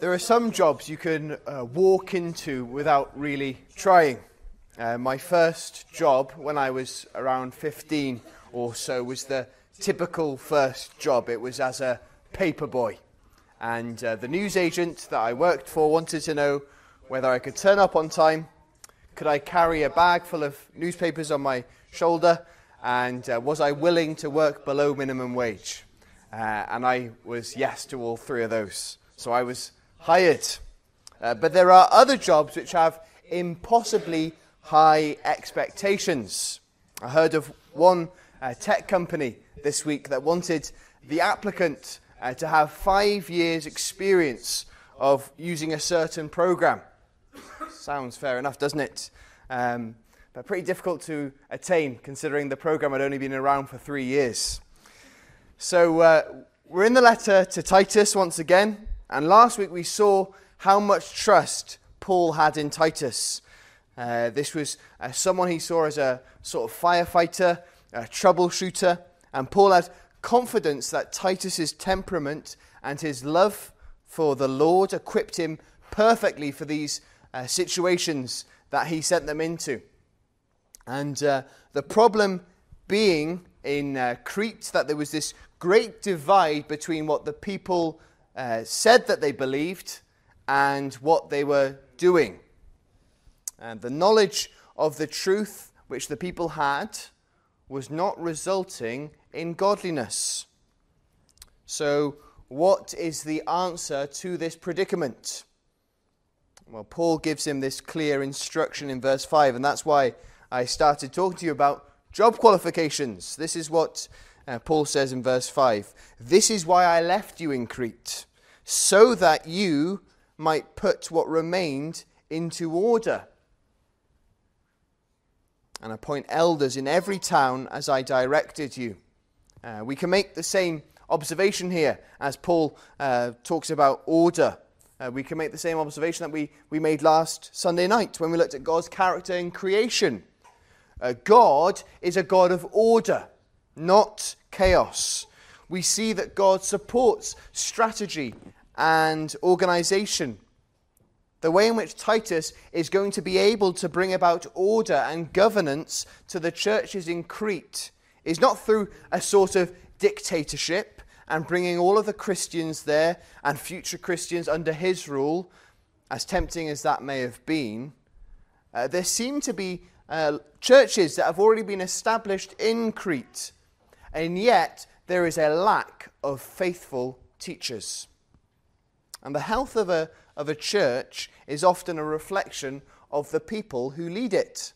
There are some jobs you can uh, walk into without really trying. Uh, my first job when I was around 15 or so was the typical first job. It was as a paper boy. And uh, the newsagent that I worked for wanted to know whether I could turn up on time, could I carry a bag full of newspapers on my shoulder, and uh, was I willing to work below minimum wage? Uh, and I was yes to all three of those. So I was hired. Uh, but there are other jobs which have impossibly high expectations. I heard of one uh, tech company this week that wanted the applicant uh, to have five years' experience of using a certain program. Sounds fair enough, doesn't it? Um, but pretty difficult to attain considering the program had only been around for three years. So uh, we're in the letter to Titus once again. And last week we saw how much trust Paul had in Titus. Uh, this was uh, someone he saw as a sort of firefighter, a troubleshooter, and Paul had confidence that Titus's temperament and his love for the Lord equipped him perfectly for these uh, situations that he sent them into. And uh, the problem being in uh, Crete that there was this great divide between what the people uh, said that they believed and what they were doing. And the knowledge of the truth which the people had was not resulting in godliness. So, what is the answer to this predicament? Well, Paul gives him this clear instruction in verse 5, and that's why I started talking to you about job qualifications. This is what uh, Paul says in verse 5 This is why I left you in Crete, so that you might put what remained into order and appoint elders in every town as I directed you. Uh, we can make the same observation here as Paul uh, talks about order. Uh, we can make the same observation that we, we made last Sunday night when we looked at God's character in creation. Uh, God is a God of order, not chaos. We see that God supports strategy and organization. The way in which Titus is going to be able to bring about order and governance to the churches in Crete is not through a sort of dictatorship and bringing all of the Christians there and future Christians under his rule, as tempting as that may have been. Uh, there seem to be uh, churches that have already been established in Crete, and yet there is a lack of faithful teachers. And the health of a, of a church is often a reflection of the people who lead it.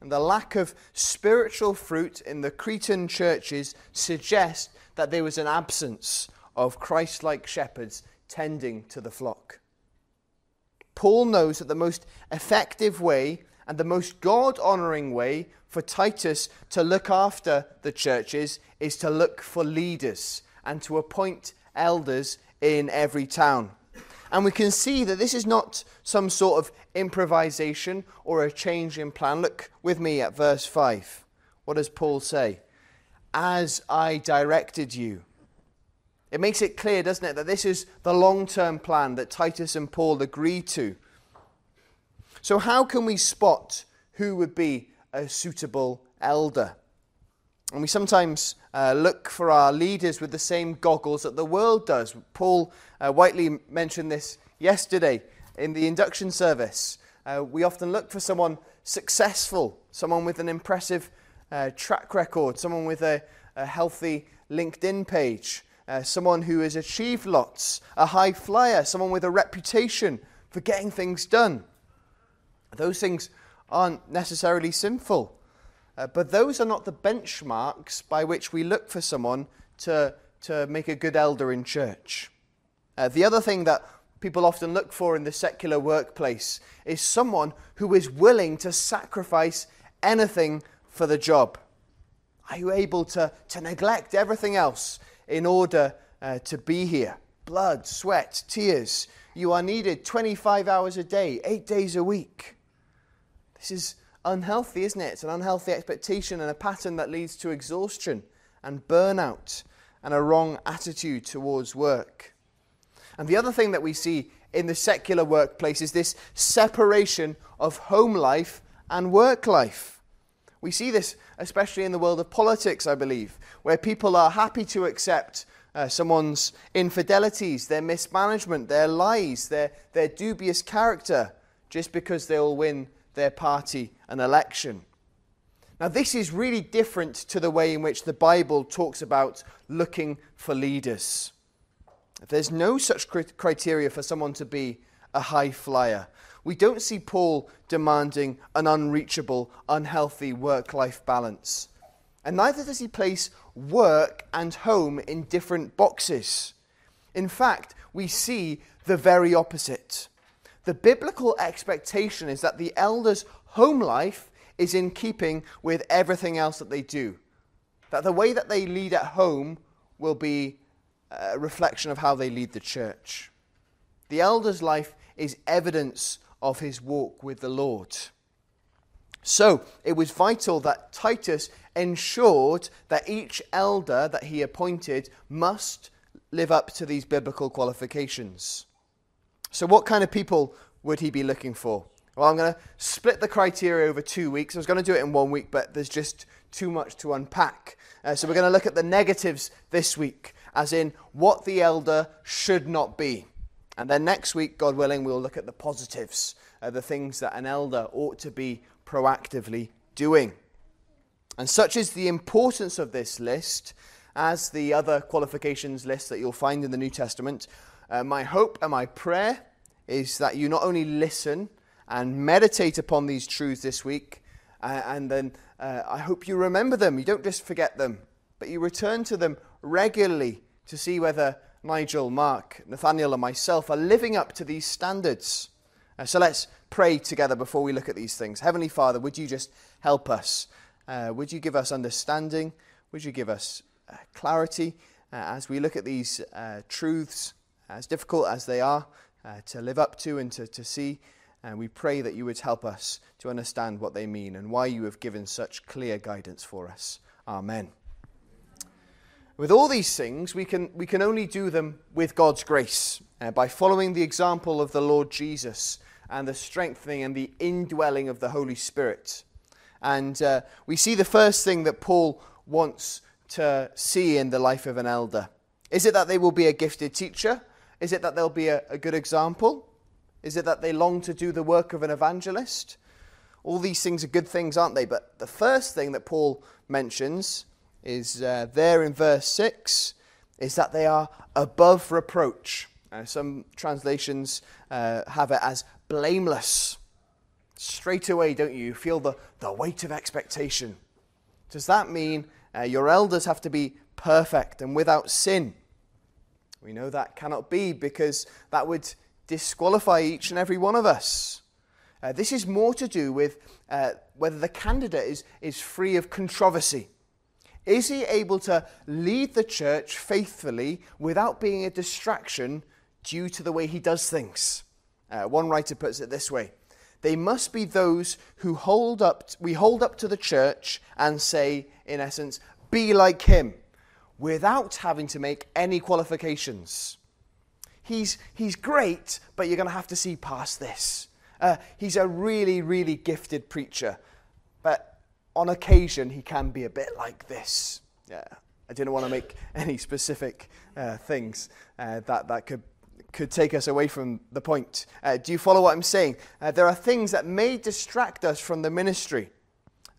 And the lack of spiritual fruit in the Cretan churches suggests that there was an absence of Christ like shepherds tending to the flock. Paul knows that the most effective way and the most God honoring way for Titus to look after the churches is to look for leaders and to appoint elders in every town. And we can see that this is not some sort of improvisation or a change in plan. Look with me at verse 5. What does Paul say? As I directed you. It makes it clear, doesn't it, that this is the long term plan that Titus and Paul agreed to. So, how can we spot who would be a suitable elder? And we sometimes uh, look for our leaders with the same goggles that the world does. Paul uh, Whiteley mentioned this yesterday in the induction service. Uh, we often look for someone successful, someone with an impressive uh, track record, someone with a, a healthy LinkedIn page, uh, someone who has achieved lots, a high flyer, someone with a reputation for getting things done. Those things aren't necessarily sinful. Uh, but those are not the benchmarks by which we look for someone to, to make a good elder in church. Uh, the other thing that people often look for in the secular workplace is someone who is willing to sacrifice anything for the job. Are you able to, to neglect everything else in order uh, to be here? Blood, sweat, tears. You are needed 25 hours a day, eight days a week. This is unhealthy, isn't it? It's an unhealthy expectation and a pattern that leads to exhaustion and burnout and a wrong attitude towards work. And the other thing that we see in the secular workplace is this separation of home life and work life. We see this especially in the world of politics, I believe, where people are happy to accept uh, someone's infidelities, their mismanagement, their lies, their, their dubious character, just because they'll win their party an election. Now, this is really different to the way in which the Bible talks about looking for leaders. There's no such criteria for someone to be a high flyer. We don't see Paul demanding an unreachable, unhealthy work life balance. And neither does he place work and home in different boxes. In fact, we see the very opposite. The biblical expectation is that the elders' home life is in keeping with everything else that they do. That the way that they lead at home will be a reflection of how they lead the church. The elder's life is evidence of his walk with the Lord. So it was vital that Titus ensured that each elder that he appointed must live up to these biblical qualifications. So, what kind of people would he be looking for? Well, I'm going to split the criteria over two weeks. I was going to do it in one week, but there's just too much to unpack. Uh, so, we're going to look at the negatives this week as in what the elder should not be. And then next week, God willing, we'll look at the positives, uh, the things that an elder ought to be proactively doing. And such is the importance of this list as the other qualifications list that you'll find in the New Testament. Uh, my hope and my prayer is that you not only listen and meditate upon these truths this week, uh, and then uh, I hope you remember them. You don't just forget them, but you return to them regularly to see whether Nigel, Mark, Nathaniel, and myself are living up to these standards. Uh, so let's pray together before we look at these things. Heavenly Father, would you just help us? Uh, would you give us understanding? Would you give us uh, clarity as we look at these truths, as difficult as they are uh, to live up to and to, to see? And we pray that you would help us to understand what they mean and why you have given such clear guidance for us. Amen. With all these things, we can, we can only do them with God's grace, uh, by following the example of the Lord Jesus and the strengthening and the indwelling of the Holy Spirit. And uh, we see the first thing that Paul wants to see in the life of an elder. Is it that they will be a gifted teacher? Is it that they'll be a, a good example? Is it that they long to do the work of an evangelist? All these things are good things, aren't they? But the first thing that Paul mentions is uh, there in verse 6 is that they are above reproach. Uh, some translations uh, have it as blameless. Straight away, don't you? feel the, the weight of expectation. Does that mean uh, your elders have to be perfect and without sin? We know that cannot be because that would disqualify each and every one of us. Uh, this is more to do with uh, whether the candidate is, is free of controversy. Is he able to lead the church faithfully without being a distraction due to the way he does things? Uh, one writer puts it this way They must be those who hold up, we hold up to the church and say, in essence, be like him, without having to make any qualifications. He's, he's great, but you're going to have to see past this. Uh, he's a really, really gifted preacher, but on occasion, he can be a bit like this. Yeah, I didn't want to make any specific uh, things uh, that, that could, could take us away from the point. Uh, do you follow what I'm saying? Uh, there are things that may distract us from the ministry.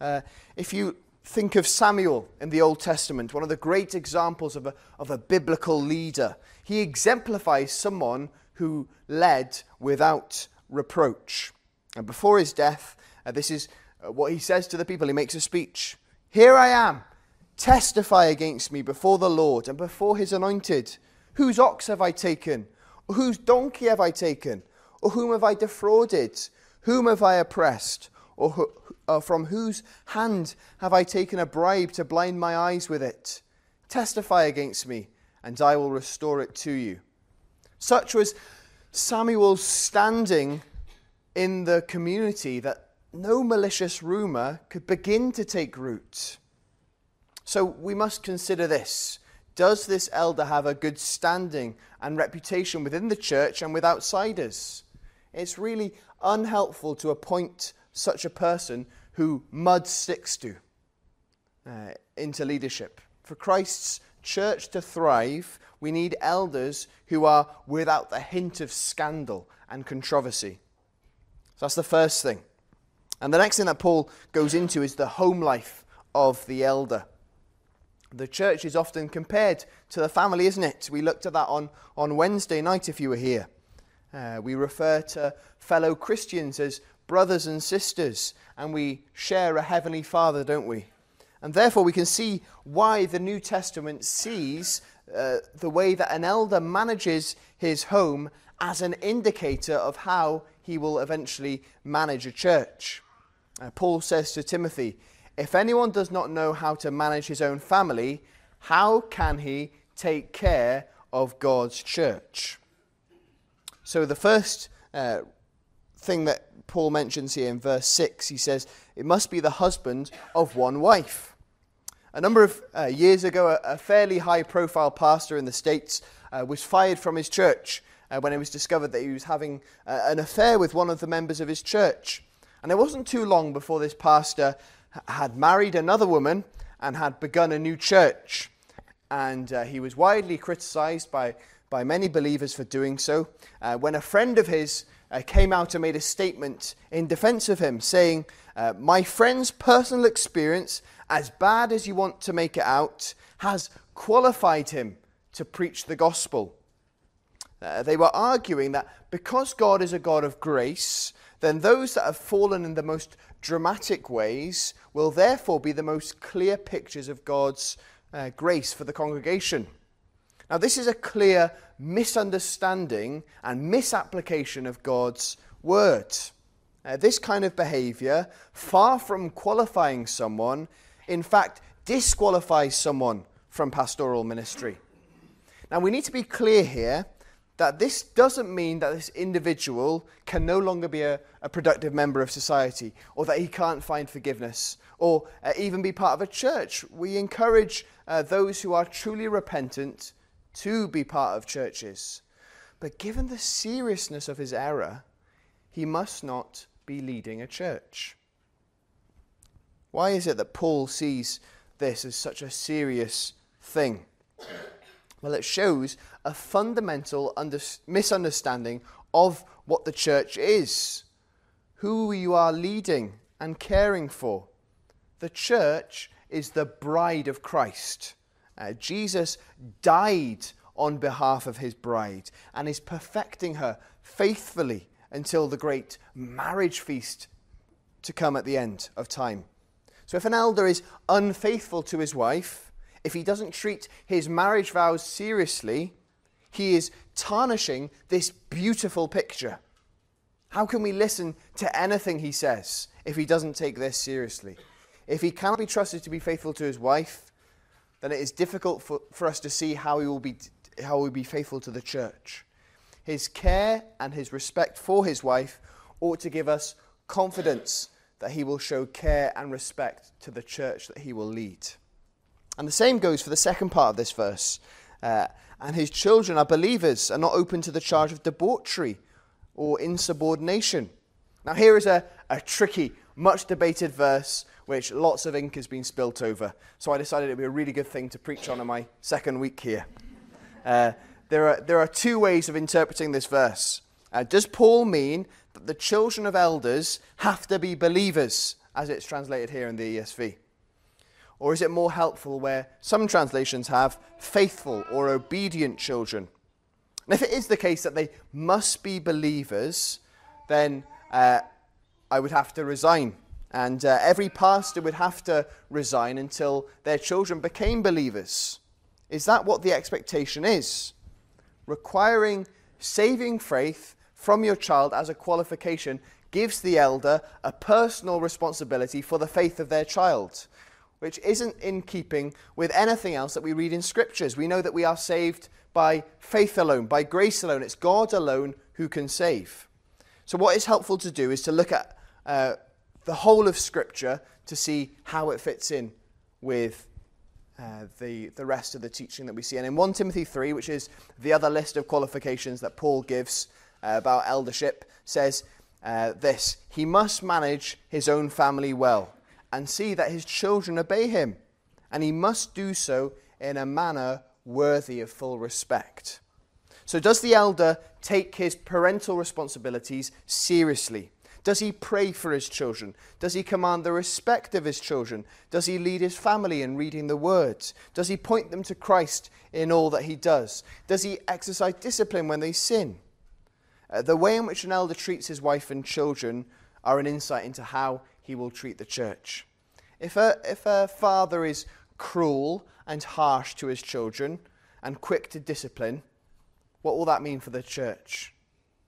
Uh, if you think of Samuel in the Old Testament, one of the great examples of a, of a biblical leader, he exemplifies someone who led without reproach. And before his death, uh, this is uh, what he says to the people. He makes a speech. Here I am. Testify against me before the Lord and before his anointed. Whose ox have I taken? Or whose donkey have I taken? Or whom have I defrauded? Whom have I oppressed? Or, who, or from whose hand have I taken a bribe to blind my eyes with it? Testify against me, and I will restore it to you. Such was Samuel's standing in the community that no malicious rumour could begin to take root. So we must consider this. Does this elder have a good standing and reputation within the church and with outsiders? It's really unhelpful to appoint such a person who mud sticks to uh, into leadership. For Christ's church to thrive, we need elders who are without the hint of scandal and controversy. So that's the first thing. And the next thing that Paul goes into is the home life of the elder. The church is often compared to the family, isn't it? We looked at that on, on Wednesday night if you were here. Uh, we refer to fellow Christians as brothers and sisters, and we share a heavenly Father, don't we? And therefore, we can see why the New Testament sees uh, the way that an elder manages his home as an indicator of how he will eventually manage a church. Uh, Paul says to Timothy, If anyone does not know how to manage his own family, how can he take care of God's church? So, the first uh, thing that Paul mentions here in verse 6, he says, It must be the husband of one wife. A number of uh, years ago, a, a, fairly high profile pastor in the States uh, was fired from his church uh, when it was discovered that he was having uh, an affair with one of the members of his church. And it wasn't too long before this pastor had married another woman and had begun a new church. And uh, he was widely criticized by, by many believers for doing so. Uh, when a friend of his uh, came out and made a statement in defense of him, saying, uh, My friend's personal experience, as bad as you want to make it out, has qualified him to preach the gospel. Uh, they were arguing that because God is a God of grace, then those that have fallen in the most dramatic ways will therefore be the most clear pictures of God's uh, grace for the congregation. Now, this is a clear misunderstanding and misapplication of God's word. Uh, this kind of behavior, far from qualifying someone, in fact, disqualifies someone from pastoral ministry. Now, we need to be clear here that this doesn't mean that this individual can no longer be a, a productive member of society or that he can't find forgiveness or uh, even be part of a church. We encourage uh, those who are truly repentant to be part of churches. But given the seriousness of his error, he must not be leading a church. Why is it that Paul sees this as such a serious thing? Well, it shows a fundamental under- misunderstanding of what the church is, who you are leading and caring for. The church is the bride of Christ. Uh, Jesus died on behalf of his bride and is perfecting her faithfully until the great marriage feast to come at the end of time. So, if an elder is unfaithful to his wife, if he doesn't treat his marriage vows seriously, he is tarnishing this beautiful picture. How can we listen to anything he says if he doesn't take this seriously? If he cannot be trusted to be faithful to his wife, then it is difficult for, for us to see how he, will be, how he will be faithful to the church. His care and his respect for his wife ought to give us confidence that he will show care and respect to the church that he will lead. And the same goes for the second part of this verse. Uh, and his children are believers and not open to the charge of debauchery or insubordination. Now, here is a, a tricky, much debated verse which lots of ink has been spilt over. So I decided it would be a really good thing to preach on in my second week here. Uh, there, are, there are two ways of interpreting this verse. Uh, does Paul mean that the children of elders have to be believers, as it's translated here in the ESV? Or is it more helpful where some translations have faithful or obedient children? And if it is the case that they must be believers, then uh, I would have to resign. And uh, every pastor would have to resign until their children became believers. Is that what the expectation is? Requiring saving faith from your child as a qualification gives the elder a personal responsibility for the faith of their child which isn't in keeping with anything else that we read in scriptures. We know that we are saved by faith alone, by grace alone. It's God alone who can save. So, what is helpful to do is to look at uh, the whole of scripture to see how it fits in with uh, the, the rest of the teaching that we see. And in 1 Timothy 3, which is the other list of qualifications that Paul gives uh, about eldership, says uh, this He must manage his own family well and see that his children obey him, and he must do so in a manner worthy of full respect. So, does the elder take his parental responsibilities seriously? Does he pray for his children? Does he command the respect of his children? Does he lead his family in reading the words? Does he point them to Christ in all that he does? Does he exercise discipline when they sin? Uh, the way in which an elder treats his wife and children are an insight into how he will treat the church. If a, if a father is cruel and harsh to his children and quick to discipline, what will that mean for the church?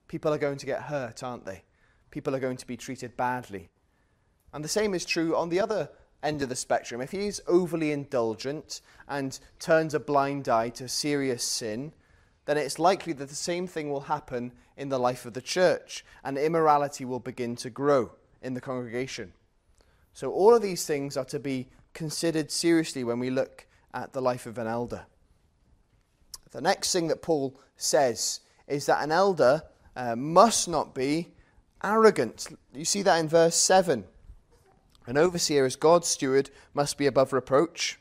People are going to get hurt, aren't they? People are going to be treated badly. And the same is true on the other end of the spectrum. If he's overly indulgent and turns a blind eye to serious sin, then it's likely that the same thing will happen in the life of the church, and immorality will begin to grow in the congregation. So, all of these things are to be considered seriously when we look at the life of an elder. The next thing that Paul says is that an elder uh, must not be arrogant. You see that in verse 7. An overseer, as God's steward, must be above reproach.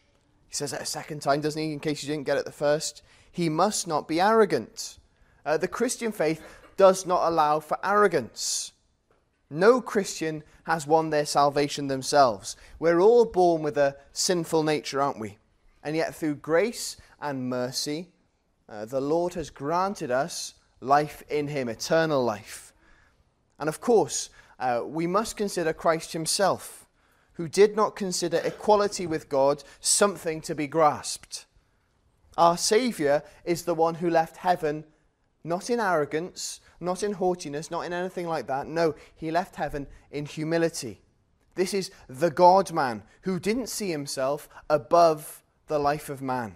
He says that a second time, doesn't he, in case you didn't get it the first? He must not be arrogant. Uh, the Christian faith does not allow for arrogance. No Christian has won their salvation themselves. We're all born with a sinful nature, aren't we? And yet, through grace and mercy, uh, the Lord has granted us life in Him, eternal life. And of course, uh, we must consider Christ himself, who did not consider equality with God something to be grasped. Our Saviour is the one who left heaven not in arrogance, not in haughtiness, not in anything like that. No, he left heaven in humility. This is the God man who didn't see himself above the life of man,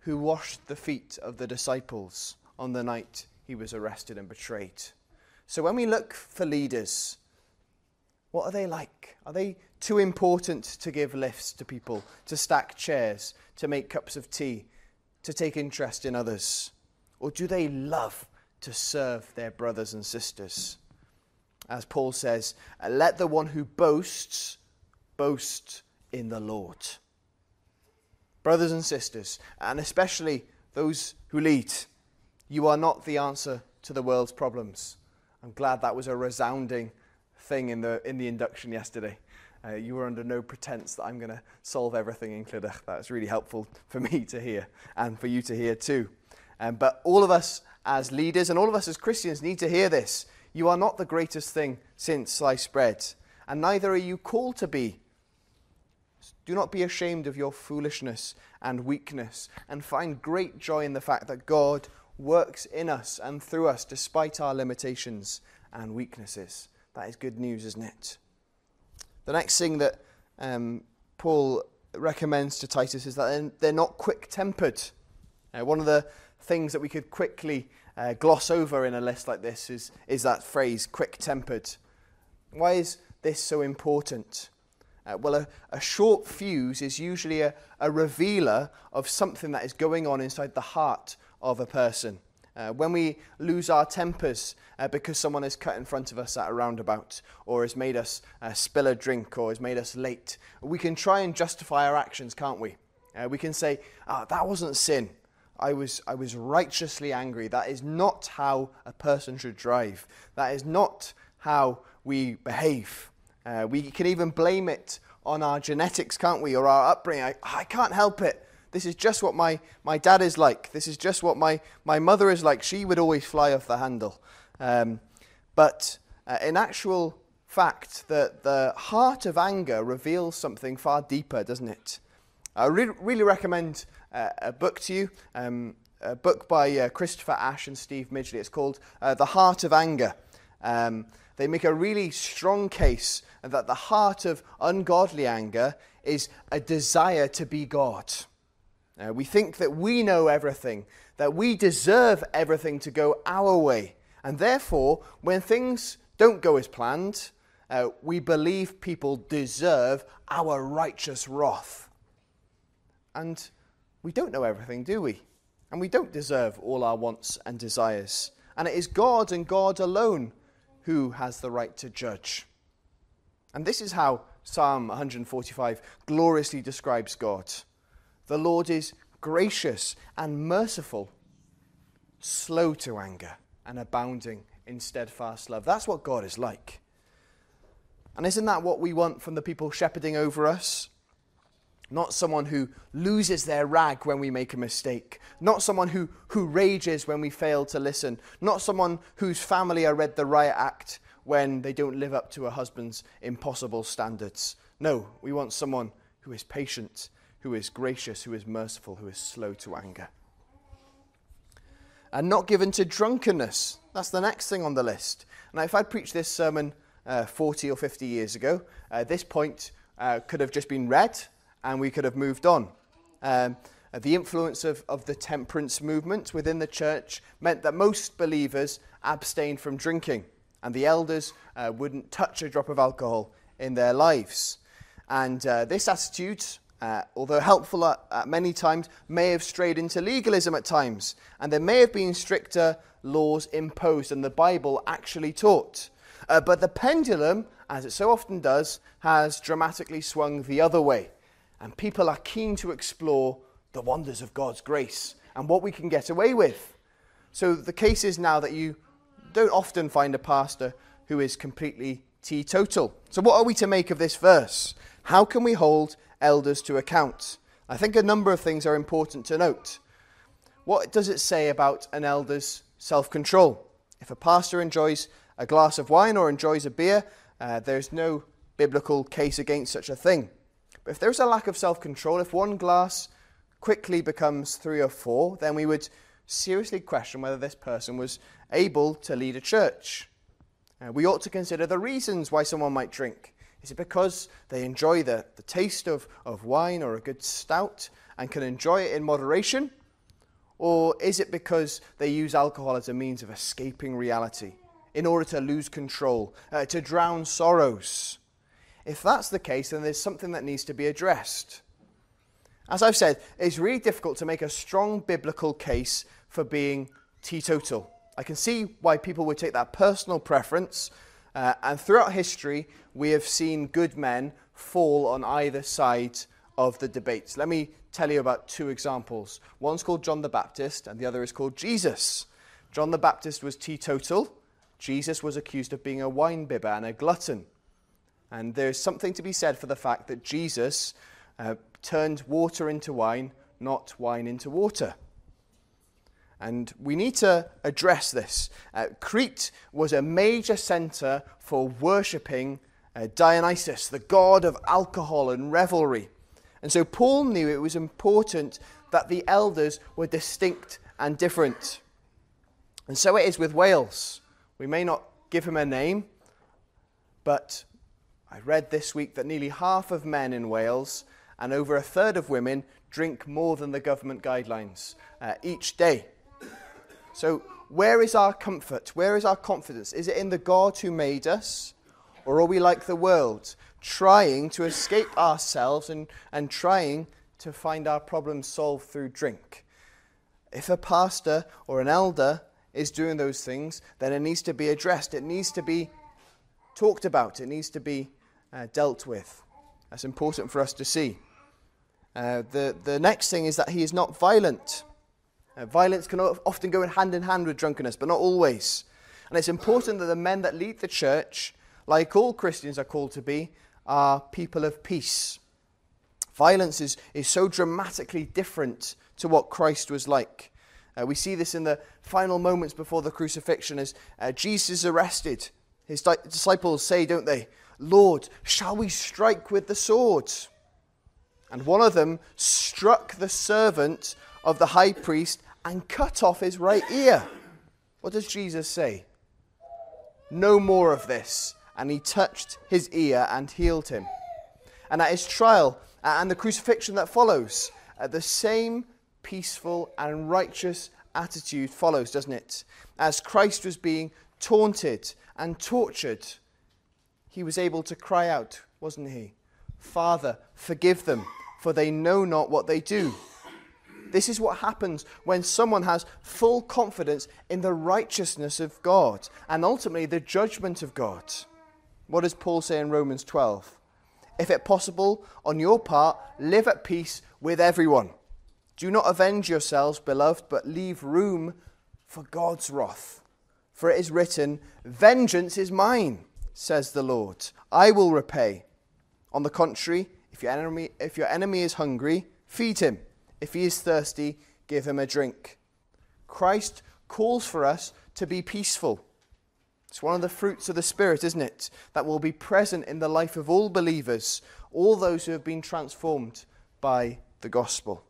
who washed the feet of the disciples on the night he was arrested and betrayed. So when we look for leaders, what are they like? Are they too important to give lifts to people, to stack chairs, to make cups of tea, to take interest in others? Or do they love to serve their brothers and sisters? As Paul says, let the one who boasts boast in the Lord. Brothers and sisters, and especially those who lead, you are not the answer to the world's problems. I'm glad that was a resounding thing in the, in the induction yesterday. Uh, you were under no pretense that I'm going to solve everything in Clydach. That was really helpful for me to hear and for you to hear too. Um, but all of us as leaders and all of us as Christians need to hear this. You are not the greatest thing since sliced bread, and neither are you called to be. Do not be ashamed of your foolishness and weakness, and find great joy in the fact that God works in us and through us despite our limitations and weaknesses. That is good news, isn't it? The next thing that um, Paul recommends to Titus is that they're not quick tempered. Uh, one of the things that we could quickly uh, gloss over in a list like this is, is that phrase, quick tempered. Why is this so important? Uh, well, a, a, short fuse is usually a, a revealer of something that is going on inside the heart of a person. Uh, when we lose our tempers uh, because someone has cut in front of us at a roundabout or has made us uh, spill a drink or has made us late, we can try and justify our actions, can't we? Uh, we can say, oh, that wasn't sin. I was, I was righteously angry. That is not how a person should drive. That is not how we behave. Uh, we can even blame it on our genetics, can't we, or our upbringing. I, I can't help it. This is just what my, my dad is like. This is just what my, my mother is like. She would always fly off the handle. Um, but uh, in actual fact, the, the heart of anger reveals something far deeper, doesn't it? I re- really recommend uh, a book to you, um, a book by uh, Christopher Ash and Steve Midgley. It's called uh, The Heart of Anger. Um, they make a really strong case that the heart of ungodly anger is a desire to be God. Uh, we think that we know everything, that we deserve everything to go our way. And therefore, when things don't go as planned, uh, we believe people deserve our righteous wrath. And we don't know everything, do we? And we don't deserve all our wants and desires. And it is God and God alone who has the right to judge. And this is how Psalm 145 gloriously describes God. The Lord is gracious and merciful, slow to anger, and abounding in steadfast love. That's what God is like. And isn't that what we want from the people shepherding over us? Not someone who loses their rag when we make a mistake. Not someone who, who rages when we fail to listen. Not someone whose family are read the riot act when they don't live up to a husband's impossible standards. No, we want someone who is patient, who is gracious, who is merciful, who is slow to anger. And not given to drunkenness. That's the next thing on the list. Now, if I'd preached this sermon uh, 40 or 50 years ago, uh, this point uh, could have just been read and we could have moved on. Um, the influence of, of the temperance movement within the church meant that most believers abstained from drinking, and the elders uh, wouldn't touch a drop of alcohol in their lives. And uh, this attitude, uh, although helpful at, at many times, may have strayed into legalism at times, and there may have been stricter laws imposed than the Bible actually taught. Uh, but the pendulum, as it so often does, has dramatically swung the other way. And people are keen to explore the wonders of God's grace and what we can get away with. So the case is now that you don't often find a pastor who is completely teetotal. So, what are we to make of this verse? How can we hold elders to account? I think a number of things are important to note. What does it say about an elder's self control? If a pastor enjoys a glass of wine or enjoys a beer, uh, there's no biblical case against such a thing. But if there's a lack of self control, if one glass quickly becomes three or four, then we would seriously question whether this person was able to lead a church. Uh, we ought to consider the reasons why someone might drink. Is it because they enjoy the, the taste of, of wine or a good stout and can enjoy it in moderation? Or is it because they use alcohol as a means of escaping reality? in order to lose control, uh, to drown sorrows. If that's the case, then there's something that needs to be addressed. As I've said, it's really difficult to make a strong biblical case for being teetotal. I can see why people would take that personal preference, uh, and throughout history, we have seen good men fall on either side of the debates. Let me tell you about two examples. One's called John the Baptist, and the other is called Jesus. John the Baptist was teetotal, Jesus was accused of being a wine bibber and a glutton. And there's something to be said for the fact that Jesus uh, turned water into wine, not wine into water. And we need to address this. Uh, Crete was a major center for worshipping uh, Dionysus, the god of alcohol and revelry. And so Paul knew it was important that the elders were distinct and different. And so it is with Wales. We may not give him a name, but I read this week that nearly half of men in Wales and over a third of women drink more than the government guidelines uh, each day. So, where is our comfort? Where is our confidence? Is it in the God who made us? Or are we like the world, trying to escape ourselves and, and trying to find our problems solved through drink? If a pastor or an elder is doing those things, then it needs to be addressed. It needs to be talked about. It needs to be uh, dealt with. That's important for us to see. Uh, the, the next thing is that he is not violent. Uh, violence can often go hand in hand with drunkenness, but not always. And it's important that the men that lead the church, like all Christians are called to be, are people of peace. Violence is, is so dramatically different to what Christ was like. Uh, we see this in the final moments before the crucifixion as uh, Jesus is arrested. His di- disciples say, don't they, Lord, shall we strike with the sword? And one of them struck the servant of the high priest and cut off his right ear. What does Jesus say? No more of this. And he touched his ear and healed him. And at his trial uh, and the crucifixion that follows, uh, the same peaceful, and righteous attitude follows, doesn't it? As Christ was being taunted and tortured, he was able to cry out, wasn't he? Father, forgive them, for they know not what they do. This is what happens when someone has full confidence in the righteousness of God and ultimately the judgment of God. What does Paul say in Romans 12? If it possible, on your part, live at peace with everyone. Do not avenge yourselves, beloved, but leave room for God's wrath. For it is written, Vengeance is mine, says the Lord. I will repay. On the contrary, if your enemy, if your enemy is hungry, feed him. If he is thirsty, give him a drink. Christ calls for us to be peaceful. It's one of the fruits of the Spirit, isn't it? That will be present in the life of all believers, all those who have been transformed by the gospel.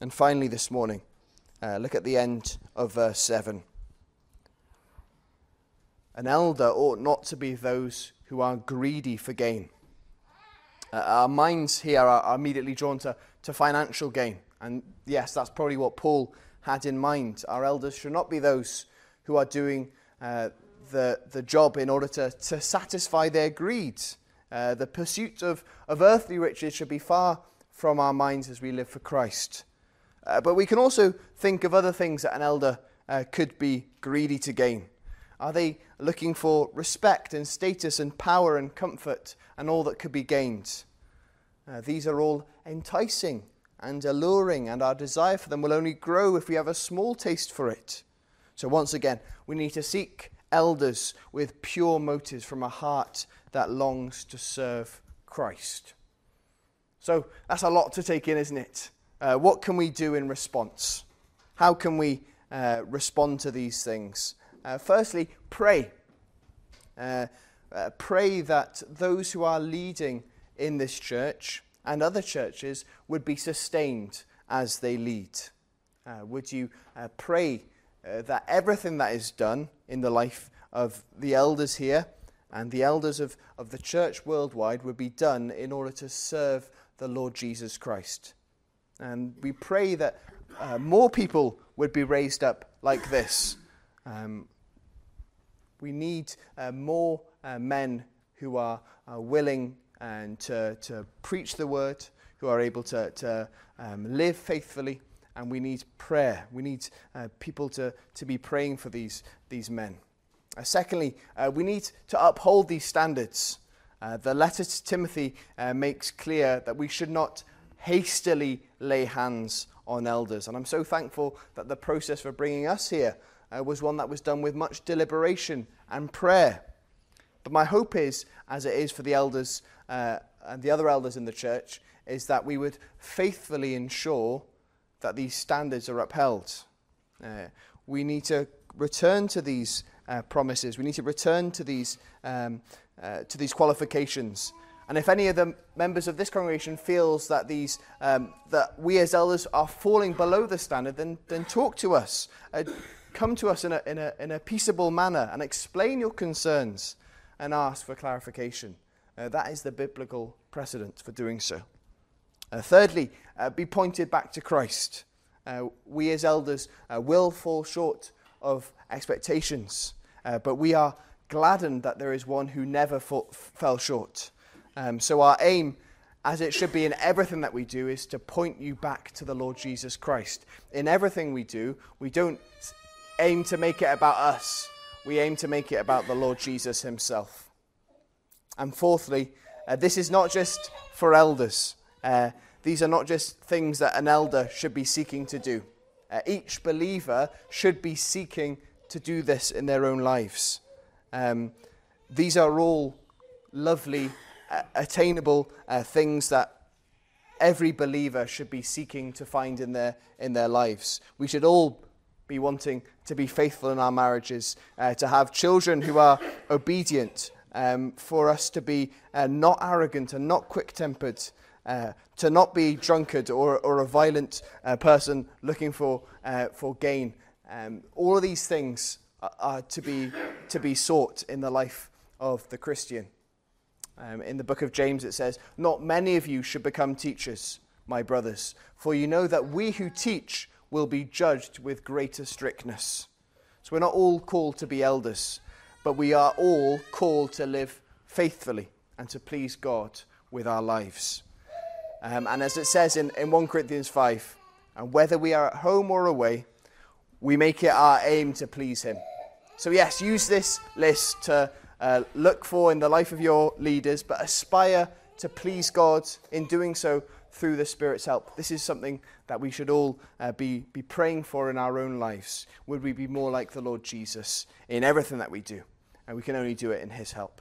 And finally, this morning, uh, look at the end of verse 7. An elder ought not to be those who are greedy for gain. Uh, our minds here are, are immediately drawn to, to financial gain. And yes, that's probably what Paul had in mind. Our elders should not be those who are doing uh, the, the job in order to, to satisfy their greed. Uh, the pursuit of, of earthly riches should be far from our minds as we live for Christ. Uh, but we can also think of other things that an elder uh, could be greedy to gain. Are they looking for respect and status and power and comfort and all that could be gained? Uh, these are all enticing and alluring, and our desire for them will only grow if we have a small taste for it. So, once again, we need to seek elders with pure motives from a heart that longs to serve Christ. So, that's a lot to take in, isn't it? Uh, what can we do in response? How can we uh, respond to these things? Uh, firstly, pray. Uh, uh, pray that those who are leading in this church and other churches would be sustained as they lead. Uh, would you pray uh, that everything that is done in the life of the elders here and the elders of, of the church worldwide would be done in order to serve the Lord Jesus Christ. And we pray that uh, more people would be raised up like this. Um, we need uh, more uh, men who are uh, willing and to, to preach the word, who are able to, to um, live faithfully and we need prayer. We need uh, people to, to be praying for these, these men. Uh, secondly, uh, we need to uphold these standards. Uh, the letter to Timothy uh, makes clear that we should not hastily lay hands on elders. And I'm so thankful that the process for bringing us here uh, was one that was done with much deliberation and prayer. But my hope is, as it is for the elders and the other elders in the church, is that we would faithfully ensure that these standards are upheld. Uh, we need to return to these uh, promises. We need to return to these, um, uh, to these qualifications. And if any of the members of this congregation feels that, these, um, that we as elders are falling below the standard, then, then talk to us. Come to us in a, in, a, in a peaceable manner and explain your concerns and ask for clarification. Uh, that is the biblical precedent for doing so. Uh, thirdly, uh, be pointed back to Christ. Uh, we as elders uh, will fall short of expectations, uh, but we are gladdened that there is one who never fell short. Um, so, our aim, as it should be in everything that we do, is to point you back to the Lord Jesus Christ. In everything we do, we don't aim to make it about us, we aim to make it about the Lord Jesus Himself. And fourthly, uh, this is not just for elders. Uh, these are not just things that an elder should be seeking to do. Uh, each believer should be seeking to do this in their own lives. Um, these are all lovely, uh, attainable uh, things that every believer should be seeking to find in their, in their lives. We should all be wanting to be faithful in our marriages, uh, to have children who are obedient, um, for us to be uh, not arrogant and not quick tempered, uh, to not be drunkard or, or a violent uh, person looking for, uh, for gain. Um, all of these things are, are, to, be, to be sought in the life of the Christian. Um, in the book of James, it says, Not many of you should become teachers, my brothers, for you know that we who teach will be judged with greater strictness. So we're not all called to be elders, but we are all called to live faithfully and to please God with our lives. Um, and as it says in, in 1 Corinthians 5, and whether we are at home or away, we make it our aim to please Him. So, yes, use this list to uh, look for in the life of your leaders, but aspire to please God in doing so through the Spirit's help. This is something that we should all uh, be, be praying for in our own lives. Would we be more like the Lord Jesus in everything that we do? And we can only do it in His help.